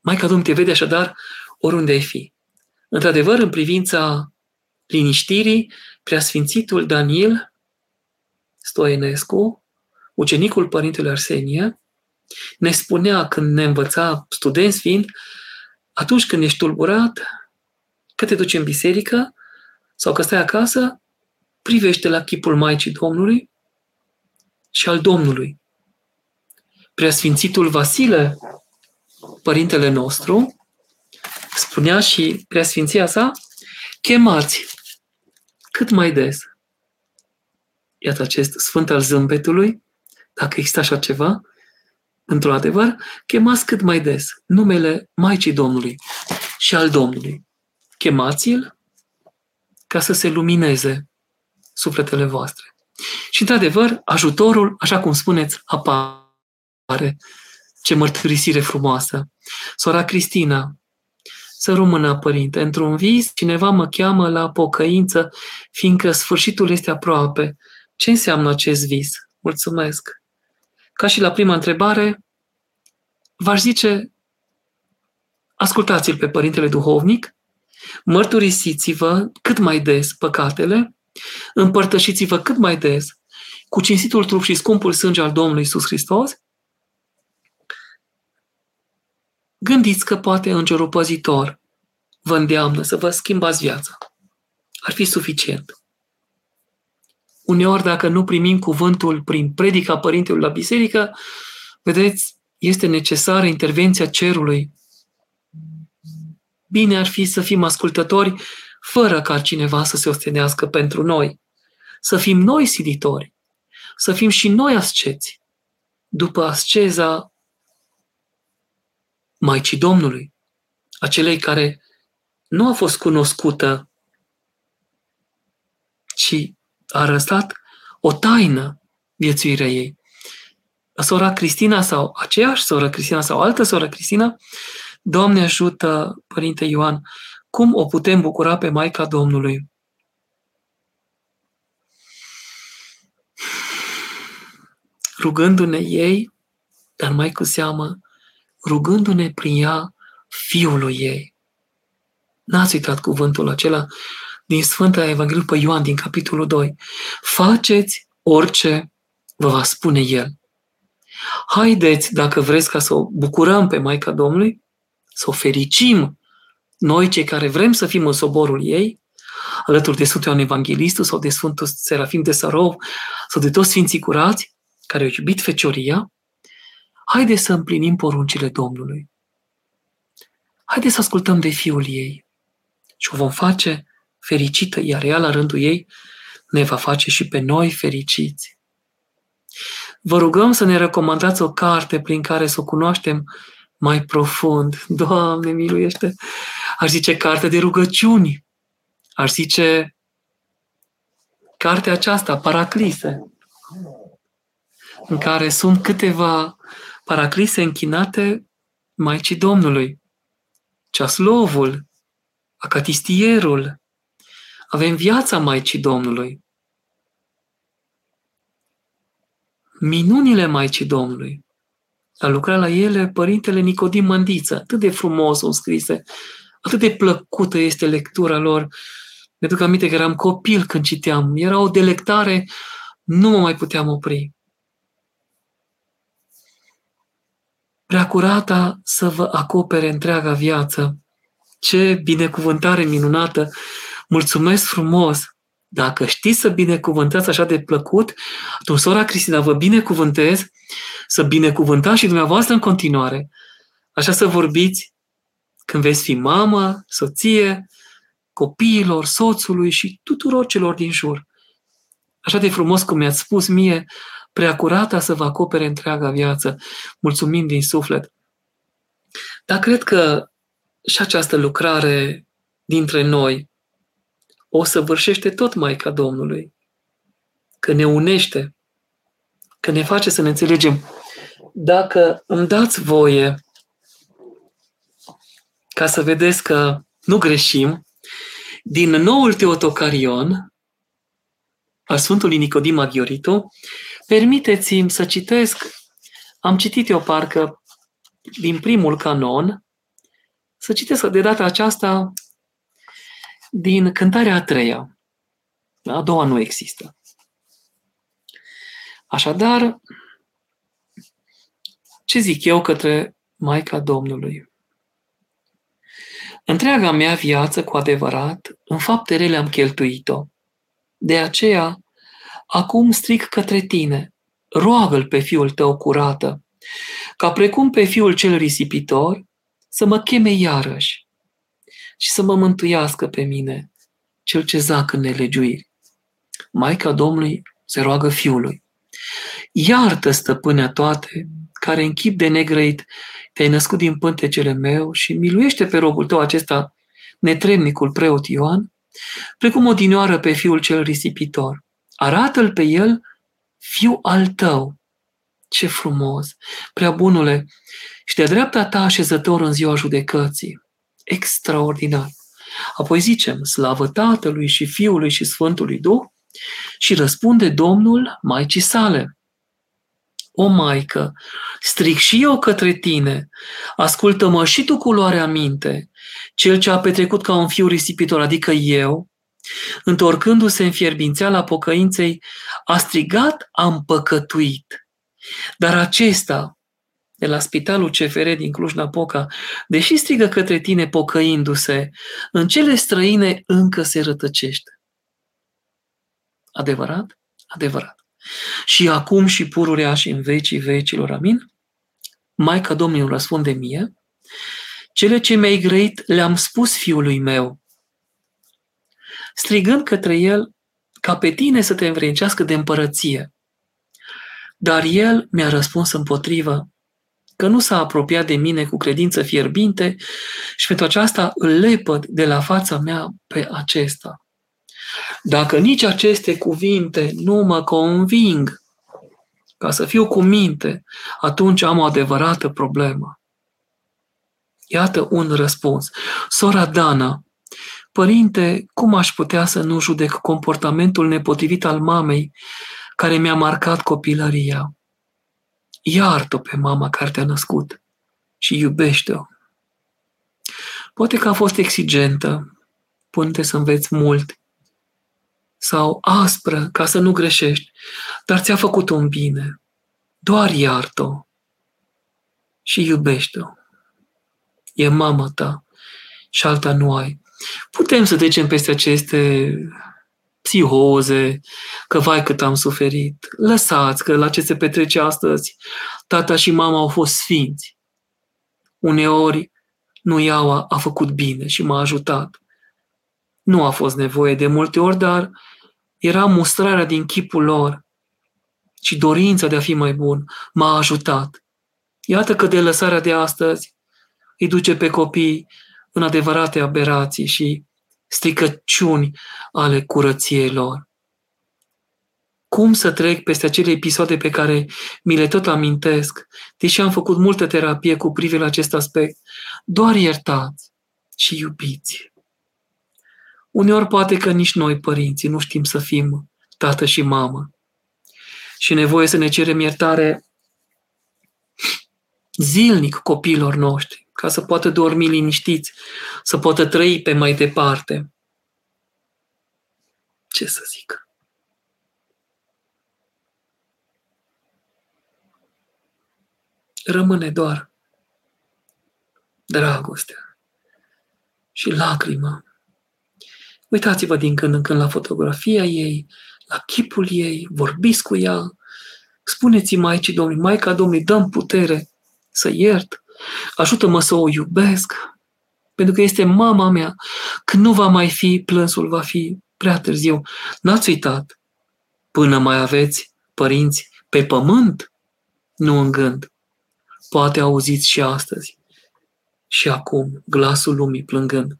Maica Domnului te vede așadar oriunde ai fi. Într-adevăr, în privința liniștirii, preasfințitul Daniel Stoenescu, ucenicul Părintelui Arsenie, ne spunea când ne învăța, studenți fiind, atunci când ești tulburat, că te duci în biserică sau că stai acasă, privește la chipul Maicii Domnului și al Domnului. Preasfințitul Vasile, părintele nostru, spunea și preasfinția sa, chemați cât mai des. Iată acest sfânt al zâmbetului, dacă există așa ceva, într-un adevăr, chemați cât mai des numele Maicii Domnului și al Domnului. Chemați-l ca să se lumineze sufletele voastre. Și, într-adevăr, ajutorul, așa cum spuneți, apare. Ce mărturisire frumoasă! Sora Cristina, să rămână, părinte, într-un vis, cineva mă cheamă la pocăință, fiindcă sfârșitul este aproape. Ce înseamnă acest vis? Mulțumesc! Ca și la prima întrebare, v-aș zice, ascultați-l pe Părintele Duhovnic, mărturisiți-vă cât mai des păcatele, împărtășiți-vă cât mai des cu cinstitul trup și scumpul sânge al Domnului Iisus Hristos, gândiți că poate Îngerul Păzitor vă îndeamnă să vă schimbați viața. Ar fi suficient. Uneori, dacă nu primim cuvântul prin predica Părintelui la biserică, vedeți, este necesară intervenția cerului. Bine ar fi să fim ascultători fără ca cineva să se ostenească pentru noi. Să fim noi siditori, să fim și noi asceți, după asceza Maicii Domnului, acelei care nu a fost cunoscută, ci a răstat o taină viețuirea ei. sora Cristina sau aceeași sora Cristina sau altă sora Cristina, Doamne ajută, Părinte Ioan, cum o putem bucura pe Maica Domnului? Rugându-ne ei, dar mai cu seamă, rugându-ne prin ea Fiului ei. N-ați uitat cuvântul acela din Sfânta Evanghelie pe Ioan, din capitolul 2. Faceți orice vă va spune El. Haideți, dacă vreți ca să o bucurăm pe Maica Domnului, să o fericim noi cei care vrem să fim în soborul ei, alături de Sfântul Ioan Evanghelistul sau de Sfântul Serafim de Sarov sau de toți Sfinții Curați care au iubit fecioria, haideți să împlinim poruncile Domnului. Haideți să ascultăm de Fiul ei și o vom face fericită, iar ea la rândul ei ne va face și pe noi fericiți. Vă rugăm să ne recomandați o carte prin care să o cunoaștem mai profund. Doamne, miluiește! Aș zice carte de rugăciuni. Aș zice cartea aceasta, Paraclise, în care sunt câteva paraclise închinate Maicii Domnului. Ceaslovul, Acatistierul, avem viața Maicii Domnului. Minunile Maicii Domnului. A lucrat la ele părintele Nicodim Mandiță. Atât de frumos sunt scrise, atât de plăcută este lectura lor. Mi-aduc aminte că eram copil când citeam. Era o delectare, nu mă mai puteam opri. Preacurata să vă acopere întreaga viață. Ce binecuvântare minunată! Mulțumesc frumos! Dacă știți să binecuvântați așa de plăcut, atunci, sora Cristina, vă binecuvântez să binecuvântați și dumneavoastră în continuare. Așa să vorbiți când veți fi mamă, soție, copiilor, soțului și tuturor celor din jur. Așa de frumos cum mi-ați spus mie, preacurata să vă acopere întreaga viață. Mulțumim din suflet. Dar cred că și această lucrare dintre noi o săvârșește tot Maica Domnului. Că ne unește, că ne face să ne înțelegem. Dacă îmi dați voie ca să vedeți că nu greșim, din noul Teotocarion al Sfântului Nicodim Aghiorito, permiteți-mi să citesc, am citit eu parcă din primul canon, să citesc de data aceasta din cântarea a treia. A doua nu există. Așadar, ce zic eu către Maica Domnului? Întreaga mea viață, cu adevărat, în fapte rele am cheltuit-o. De aceea, acum stric către tine, roagă-l pe fiul tău curată, ca precum pe fiul cel risipitor, să mă cheme iarăși și să mă mântuiască pe mine, cel ce zac în nelegiuiri. Maica Domnului se roagă Fiului. Iartă, stăpânea toate, care în chip de negrăit te-ai născut din pântecele meu și miluiește pe rogul tău acesta, netremnicul preot Ioan, precum o dinioară pe fiul cel risipitor. Arată-l pe el, fiu al tău. Ce frumos! Prea bunule, și de dreapta ta așezător în ziua judecății extraordinar. Apoi zicem, slavă Tatălui și Fiului și Sfântului Duh și răspunde Domnul Maicii sale. O Maică, stric și eu către tine, ascultă-mă și tu cu luarea minte, cel ce a petrecut ca un fiu risipitor, adică eu, întorcându-se în fierbințeala pocăinței, a strigat, am păcătuit. Dar acesta, de la Spitalul CFR din Cluj-Napoca, deși strigă către tine pocăindu-se, în cele străine încă se rătăcește. Adevărat? Adevărat. Și acum și pururea și în vecii vecilor, amin? Maica Domnului răspunde mie, cele ce mi-ai grăit le-am spus fiului meu, strigând către el ca pe tine să te învrednicească de împărăție. Dar el mi-a răspuns împotrivă, că nu s-a apropiat de mine cu credință fierbinte și pentru aceasta îl lepăd de la fața mea pe acesta. Dacă nici aceste cuvinte nu mă conving, ca să fiu cu minte, atunci am o adevărată problemă. Iată un răspuns. Sora Dana, Părinte, cum aș putea să nu judec comportamentul nepotrivit al mamei care mi-a marcat copilăria? Iartă pe mama care te-a născut și iubește-o. Poate că a fost exigentă, pune să înveți mult, sau aspră ca să nu greșești, dar ți-a făcut un bine. Doar iartă-o și iubește-o. E mama ta și alta nu ai. Putem să trecem peste aceste psihoze, că vai cât am suferit. Lăsați că la ce se petrece astăzi, tata și mama au fost sfinți. Uneori, nu iau a făcut bine și m-a ajutat. Nu a fost nevoie de multe ori, dar era mustrarea din chipul lor și dorința de a fi mai bun m-a ajutat. Iată că de lăsarea de astăzi îi duce pe copii în adevărate aberații și stricăciuni ale curăției lor. Cum să trec peste acele episoade pe care mi le tot amintesc, deși am făcut multă terapie cu privire la acest aspect? Doar iertați și iubiți. Uneori poate că nici noi, părinții, nu știm să fim tată și mamă. Și nevoie să ne cerem iertare zilnic copiilor noștri, ca să poată dormi liniștiți, să poată trăi pe mai departe. Ce să zic? Rămâne doar dragostea și lacrima. Uitați-vă din când în când la fotografia ei, la chipul ei, vorbiți cu ea, spuneți-i Maicii Domnului, Maica Domnului, dăm putere să iert, ajută-mă să o iubesc, pentru că este mama mea. Când nu va mai fi, plânsul va fi prea târziu. N-ați uitat, până mai aveți părinți pe pământ, nu în gând. Poate auziți și astăzi și acum glasul lumii plângând.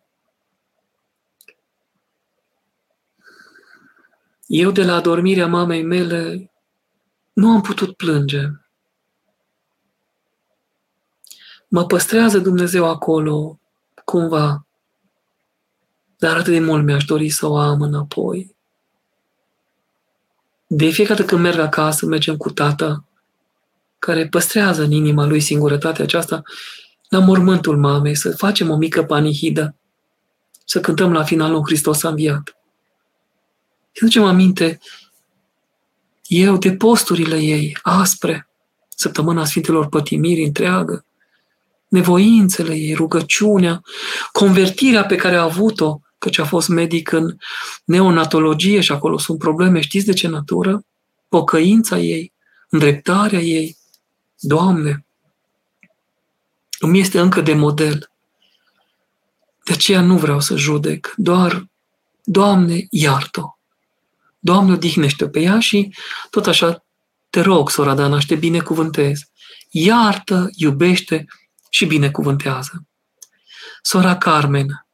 Eu de la adormirea mamei mele nu am putut plânge. Mă păstrează Dumnezeu acolo, cumva, dar atât de mult mi-aș dori să o am înapoi. De fiecare dată când merg acasă, mergem cu tata, care păstrează în inima lui singurătatea aceasta, la mormântul mamei, să facem o mică panihidă, să cântăm la finalul Hristos a înviat. Să ducem aminte eu de posturile ei aspre, săptămâna Sfintelor Pătimiri întreagă, nevoințele ei, rugăciunea, convertirea pe care a avut-o, căci a fost medic în neonatologie și acolo sunt probleme, știți de ce natură? Pocăința ei, îndreptarea ei. Doamne, îmi este încă de model. De aceea nu vreau să judec, doar, Doamne, iartă Doamne, odihnește pe ea și tot așa te rog, sora Dana, și te binecuvântez. Iartă, iubește și binecuvântează. Sora Carmen,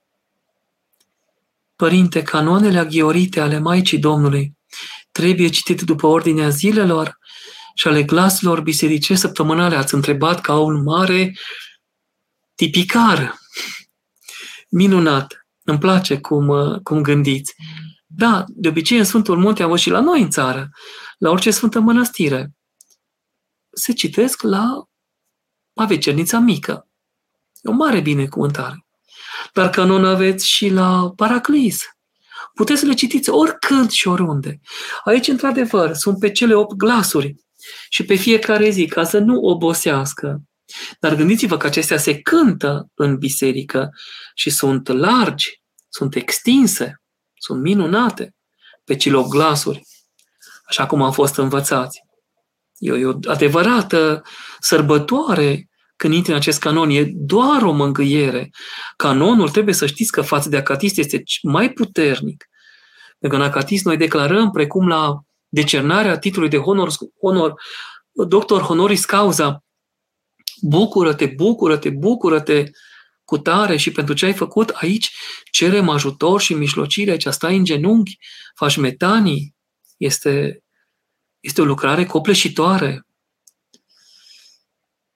Părinte, canoanele aghiorite ale Maicii Domnului trebuie citite după ordinea zilelor și ale glaselor biserice săptămânale. Ați întrebat ca un mare tipicar. Minunat. Îmi place cum, cum gândiți. Da, de obicei în Sfântul Munte am și la noi în țară, la orice Sfântă Mănăstire. Se citesc la Avecernița Mică. E o mare binecuvântare. Dar canon aveți și la Paraclis. Puteți să le citiți oricând și oriunde. Aici, într-adevăr, sunt pe cele opt glasuri și pe fiecare zi, ca să nu obosească. Dar gândiți-vă că acestea se cântă în biserică și sunt largi, sunt extinse sunt minunate pe ciloglasuri, așa cum am fost învățați. E o, e o adevărată sărbătoare când intri în acest canon. E doar o mângâiere. Canonul, trebuie să știți că față de acatist este mai puternic. Pentru că în acatist noi declarăm, precum la decernarea titlului de honor, honor doctor honoris causa, bucură-te, bucură-te, bucură-te, cu tare și pentru ce ai făcut, aici cerem ajutor și mijlocire, aici stai în genunchi, faci metanii, este Este o lucrare copleșitoare.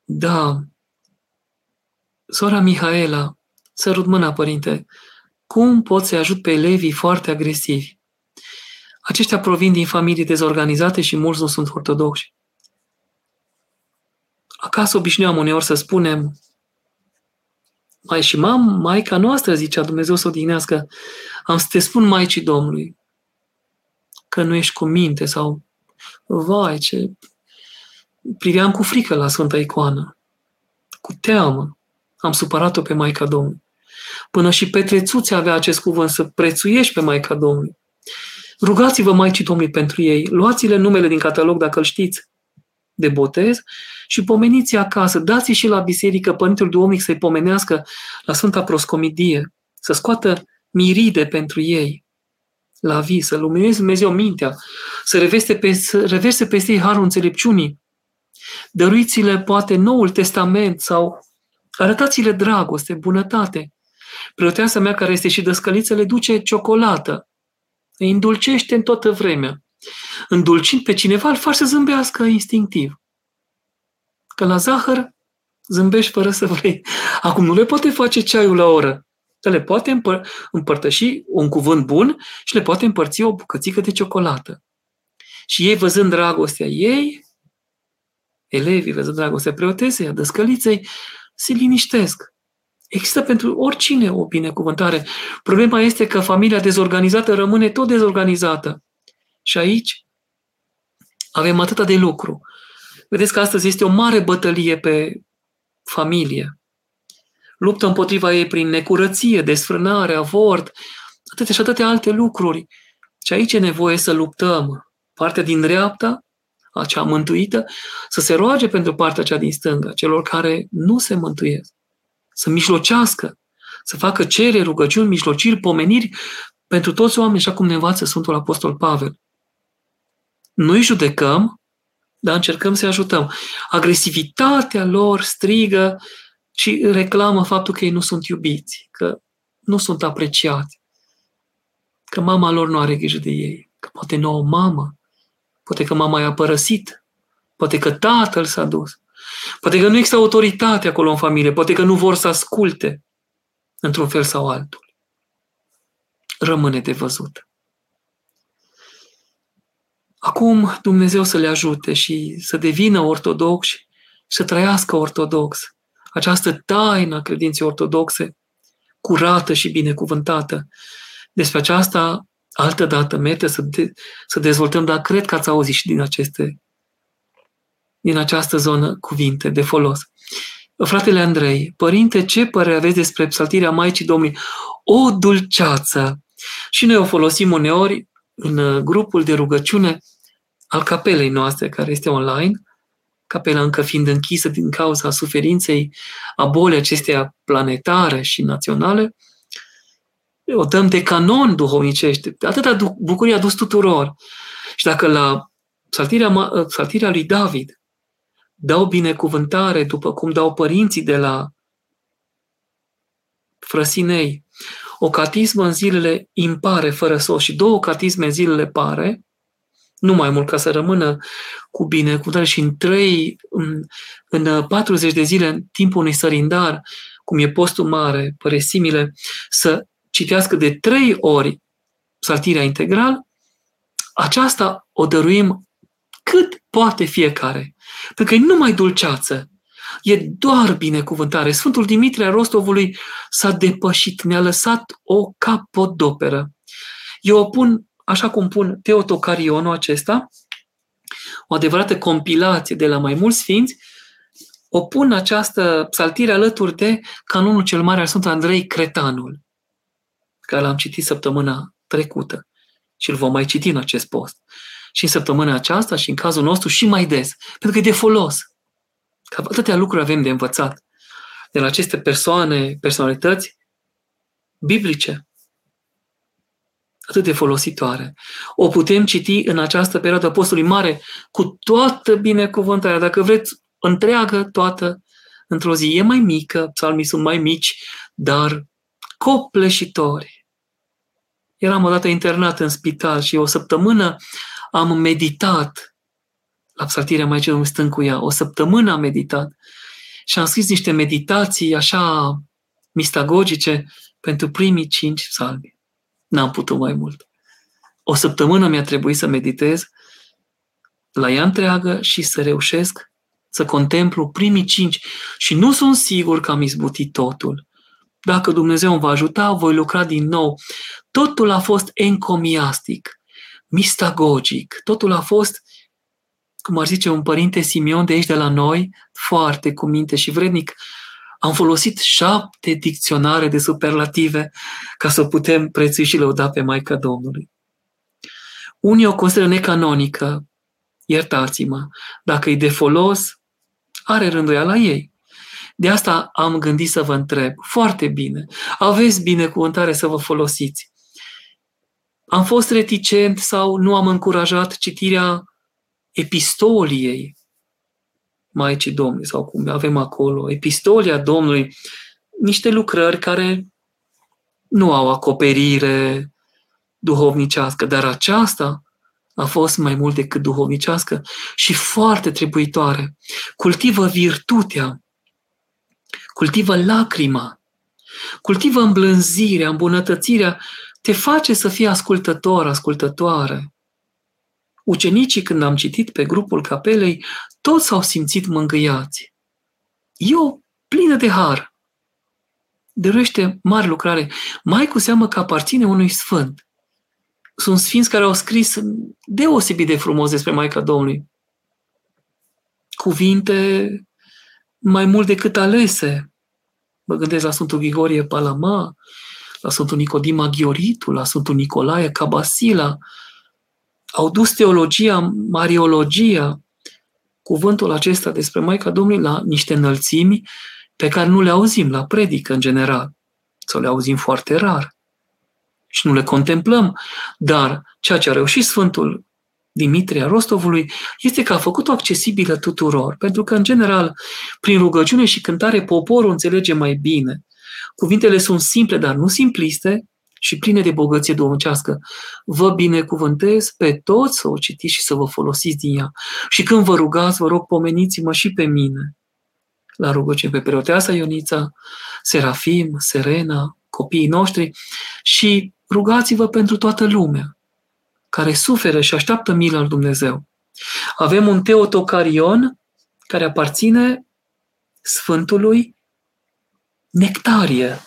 Da. Sora Mihaela, sărut mâna, părinte, cum pot să ajut pe elevii foarte agresivi? Aceștia provin din familii dezorganizate și mulți nu sunt ortodoxi. Acasă obișnuiam uneori să spunem, mai și mam, maica noastră, zicea Dumnezeu să o dignească, am să te spun Maicii Domnului că nu ești cu minte sau, vai, ce... Priveam cu frică la Sfânta Icoană, cu teamă. Am supărat-o pe Maica Domnului. Până și Petrețuți avea acest cuvânt, să prețuiești pe Maica Domnului. Rugați-vă Maicii Domnului pentru ei, luați-le numele din catalog dacă îl știți de botez și pomeniți acasă, dați și la biserică Părintele Duomnic să-i pomenească la Sfânta Proscomidie, să scoată miride pentru ei la vis, să lumineze Dumnezeu mintea, să reveste, pe, să reverse peste ei harul înțelepciunii. Dăruiți-le poate Noul Testament sau arătați-le dragoste, bunătate. Preoteasa mea, care este și dăscăliță, le duce ciocolată. Îi îndulcește în toată vremea. Îndulcind pe cineva, îl faci să zâmbească instinctiv. Că la zahăr zâmbești fără să vrei. Acum nu le poate face ceaiul la oră. Dar le poate împăr- împărtăși un cuvânt bun și le poate împărți o bucățică de ciocolată. Și ei, văzând dragostea ei, elevii, văzând dragostea preotesei, a dăscăliței, se liniștesc. Există pentru oricine o binecuvântare. Problema este că familia dezorganizată rămâne tot dezorganizată. Și aici avem atâta de lucru. Vedeți că astăzi este o mare bătălie pe familie. Luptă împotriva ei prin necurăție, desfrânare, avort, atâtea și atâtea alte lucruri. Și aici e nevoie să luptăm. Partea din dreapta, acea mântuită, să se roage pentru partea cea din stânga, celor care nu se mântuiesc. Să mijlocească, să facă cere, rugăciuni, mijlociri, pomeniri pentru toți oamenii, așa cum ne învață Sfântul Apostol Pavel. Noi judecăm, dar încercăm să ajutăm. Agresivitatea lor strigă și reclamă faptul că ei nu sunt iubiți, că nu sunt apreciați, că mama lor nu are grijă de ei, că poate nu o mamă, poate că mama i-a părăsit, poate că tatăl s-a dus, poate că nu există autoritate acolo în familie, poate că nu vor să asculte într-un fel sau altul. Rămâne de văzut. Acum Dumnezeu să le ajute și să devină ortodoxi și să trăiască ortodox. Această taină a credinței ortodoxe, curată și binecuvântată. Despre aceasta, altă dată, mete să, de, să dezvoltăm, dar cred că ați auzit și din aceste din această zonă cuvinte de folos. Fratele Andrei, părinte, ce părere aveți despre psaltirea Maicii Domnului? O dulceață! Și noi o folosim uneori în uh, grupul de rugăciune al capelei noastre, care este online, capela încă fiind închisă din cauza suferinței a bolii acesteia planetare și naționale, o dăm de canon duhovnicește. Atâta bucurie a dus tuturor. Și dacă la psaltirea, psaltirea lui David dau binecuvântare după cum dau părinții de la frăsinei, o catismă în zilele impare fără sos și două catisme în zilele pare, nu mai mult ca să rămână cu binecuvântare și în trei, în, în 40 de zile, în timpul unui sărindar, cum e postul mare, păresimile, să citească de trei ori saltirea integral, aceasta o dăruim cât poate fiecare. Pentru că e numai dulceață, e doar binecuvântare. Sfântul Dimitrie a Rostovului s-a depășit, ne-a lăsat o capodoperă. Eu o pun așa cum pun Teotocarionul acesta, o adevărată compilație de la mai mulți sfinți, o pun această psaltire alături de canonul cel mare al Sfântului Andrei Cretanul, care l-am citit săptămâna trecută și îl vom mai citi în acest post. Și în săptămâna aceasta și în cazul nostru și mai des, pentru că e de folos. Că atâtea lucruri avem de învățat de la aceste persoane, personalități biblice atât de folositoare. O putem citi în această perioadă a postului mare cu toată binecuvântarea, dacă vreți, întreagă toată într-o zi. E mai mică, psalmii sunt mai mici, dar copleșitori. Eram odată internat în spital și o săptămână am meditat la psaltirea mai Domnului stând cu ea. O săptămână am meditat și am scris niște meditații așa mistagogice pentru primii cinci psalmi. N-am putut mai mult. O săptămână mi-a trebuit să meditez la ea întreagă și să reușesc să contemplu primii cinci. Și nu sunt sigur că am izbutit totul. Dacă Dumnezeu îmi va ajuta, voi lucra din nou. Totul a fost encomiastic, mistagogic, totul a fost, cum ar zice un părinte Simion de aici de la noi, foarte cu minte și vrednic, am folosit șapte dicționare de superlative ca să putem prețui și lăuda pe Maica Domnului. Unii o consideră necanonică, iertați-mă, dacă e de folos, are rânduiala ei. De asta am gândit să vă întreb, foarte bine, aveți binecuvântare să vă folosiți. Am fost reticent sau nu am încurajat citirea epistoliei Maicii Domnului sau cum avem acolo, epistolia Domnului, niște lucrări care nu au acoperire duhovnicească, dar aceasta a fost mai mult decât duhovnicească și foarte trebuitoare. Cultivă virtutea, cultivă lacrima, cultivă îmblânzirea, îmbunătățirea, te face să fii ascultător, ascultătoare. Ucenicii, când am citit pe grupul capelei, toți s-au simțit mângâiați. Eu, plină de har, dăruiește mare lucrare, mai cu seamă că aparține unui sfânt. Sunt sfinți care au scris deosebit de frumos despre Maica Domnului. Cuvinte mai mult decât alese. Mă gândesc la Sfântul Grigorie Palama, la Sfântul Nicodim Aghioritu, la Sfântul Nicolae Cabasila. Au dus teologia, mariologia, cuvântul acesta despre Maica Domnului la niște înălțimi pe care nu le auzim la predică în general, sau le auzim foarte rar și nu le contemplăm, dar ceea ce a reușit Sfântul Dimitria Rostovului este că a făcut-o accesibilă tuturor, pentru că, în general, prin rugăciune și cântare, poporul înțelege mai bine. Cuvintele sunt simple, dar nu simpliste și pline de bogăție domnicească. Vă binecuvântez pe toți să o citiți și să vă folosiți din ea. Și când vă rugați, vă rog, pomeniți-mă și pe mine. La rugăciune pe preoteasa Ionița, Serafim, Serena, copiii noștri și rugați-vă pentru toată lumea care suferă și așteaptă mila al Dumnezeu. Avem un Teotocarion care aparține Sfântului Nectarie.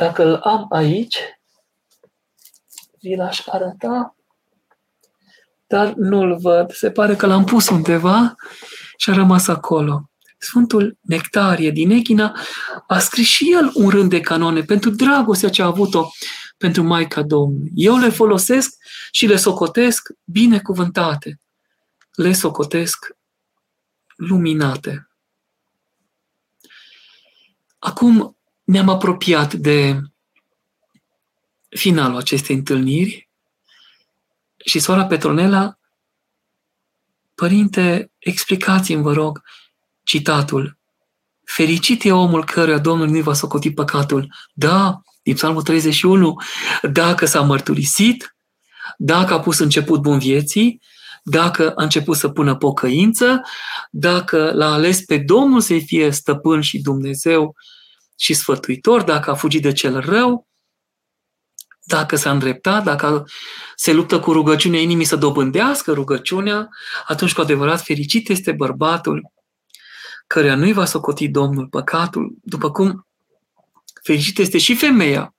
Dacă îl am aici, vi l-aș arăta, dar nu-l văd. Se pare că l-am pus undeva și a rămas acolo. Sfântul Nectarie din Echina a scris și el un rând de canone pentru dragostea ce a avut-o pentru Maica Domnului. Eu le folosesc și le socotesc binecuvântate. Le socotesc luminate. Acum ne-am apropiat de finalul acestei întâlniri și sora Petronela, părinte, explicați-mi, vă rog, citatul. Fericit e omul căruia Domnul nu va socoti păcatul. Da, din Psalmul 31, dacă s-a mărturisit, dacă a pus început bun vieții, dacă a început să pună pocăință, dacă l-a ales pe Domnul să-i fie stăpân și Dumnezeu și sfătuitor, dacă a fugit de cel rău, dacă s-a îndreptat, dacă se luptă cu rugăciunea inimii să dobândească rugăciunea, atunci cu adevărat fericit este bărbatul căreia nu-i va socoti Domnul păcatul, după cum fericit este și femeia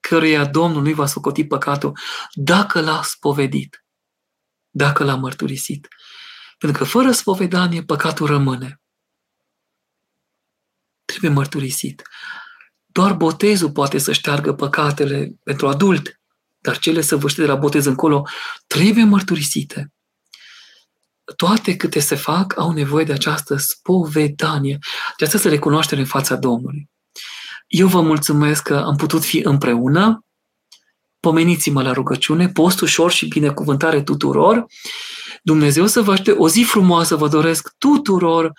căreia Domnul nu-i va socoti păcatul dacă l-a spovedit, dacă l-a mărturisit. Pentru că fără spovedanie păcatul rămâne. Trebuie mărturisit. Doar botezul poate să șteargă păcatele pentru adult, dar cele săvârșite de la botez încolo trebuie mărturisite toate câte se fac au nevoie de această spovedanie, de această recunoaștere în fața Domnului. Eu vă mulțumesc că am putut fi împreună. Pomeniți-mă la rugăciune, post ușor și binecuvântare tuturor. Dumnezeu să vă aștepte o zi frumoasă, vă doresc tuturor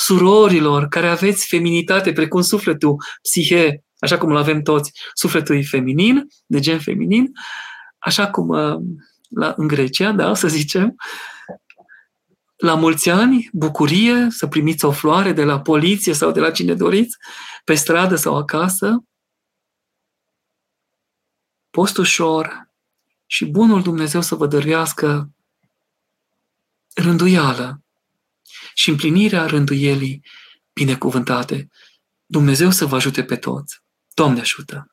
surorilor care aveți feminitate precum sufletul, psihe, așa cum îl avem toți, sufletul e feminin, de gen feminin, așa cum uh, la, în Grecia, da, să zicem, la mulți ani, bucurie, să primiți o floare de la poliție sau de la cine doriți, pe stradă sau acasă. Post ușor și bunul Dumnezeu să vă dăruiască rânduială și împlinirea rânduielii binecuvântate. Dumnezeu să vă ajute pe toți. Doamne ajută!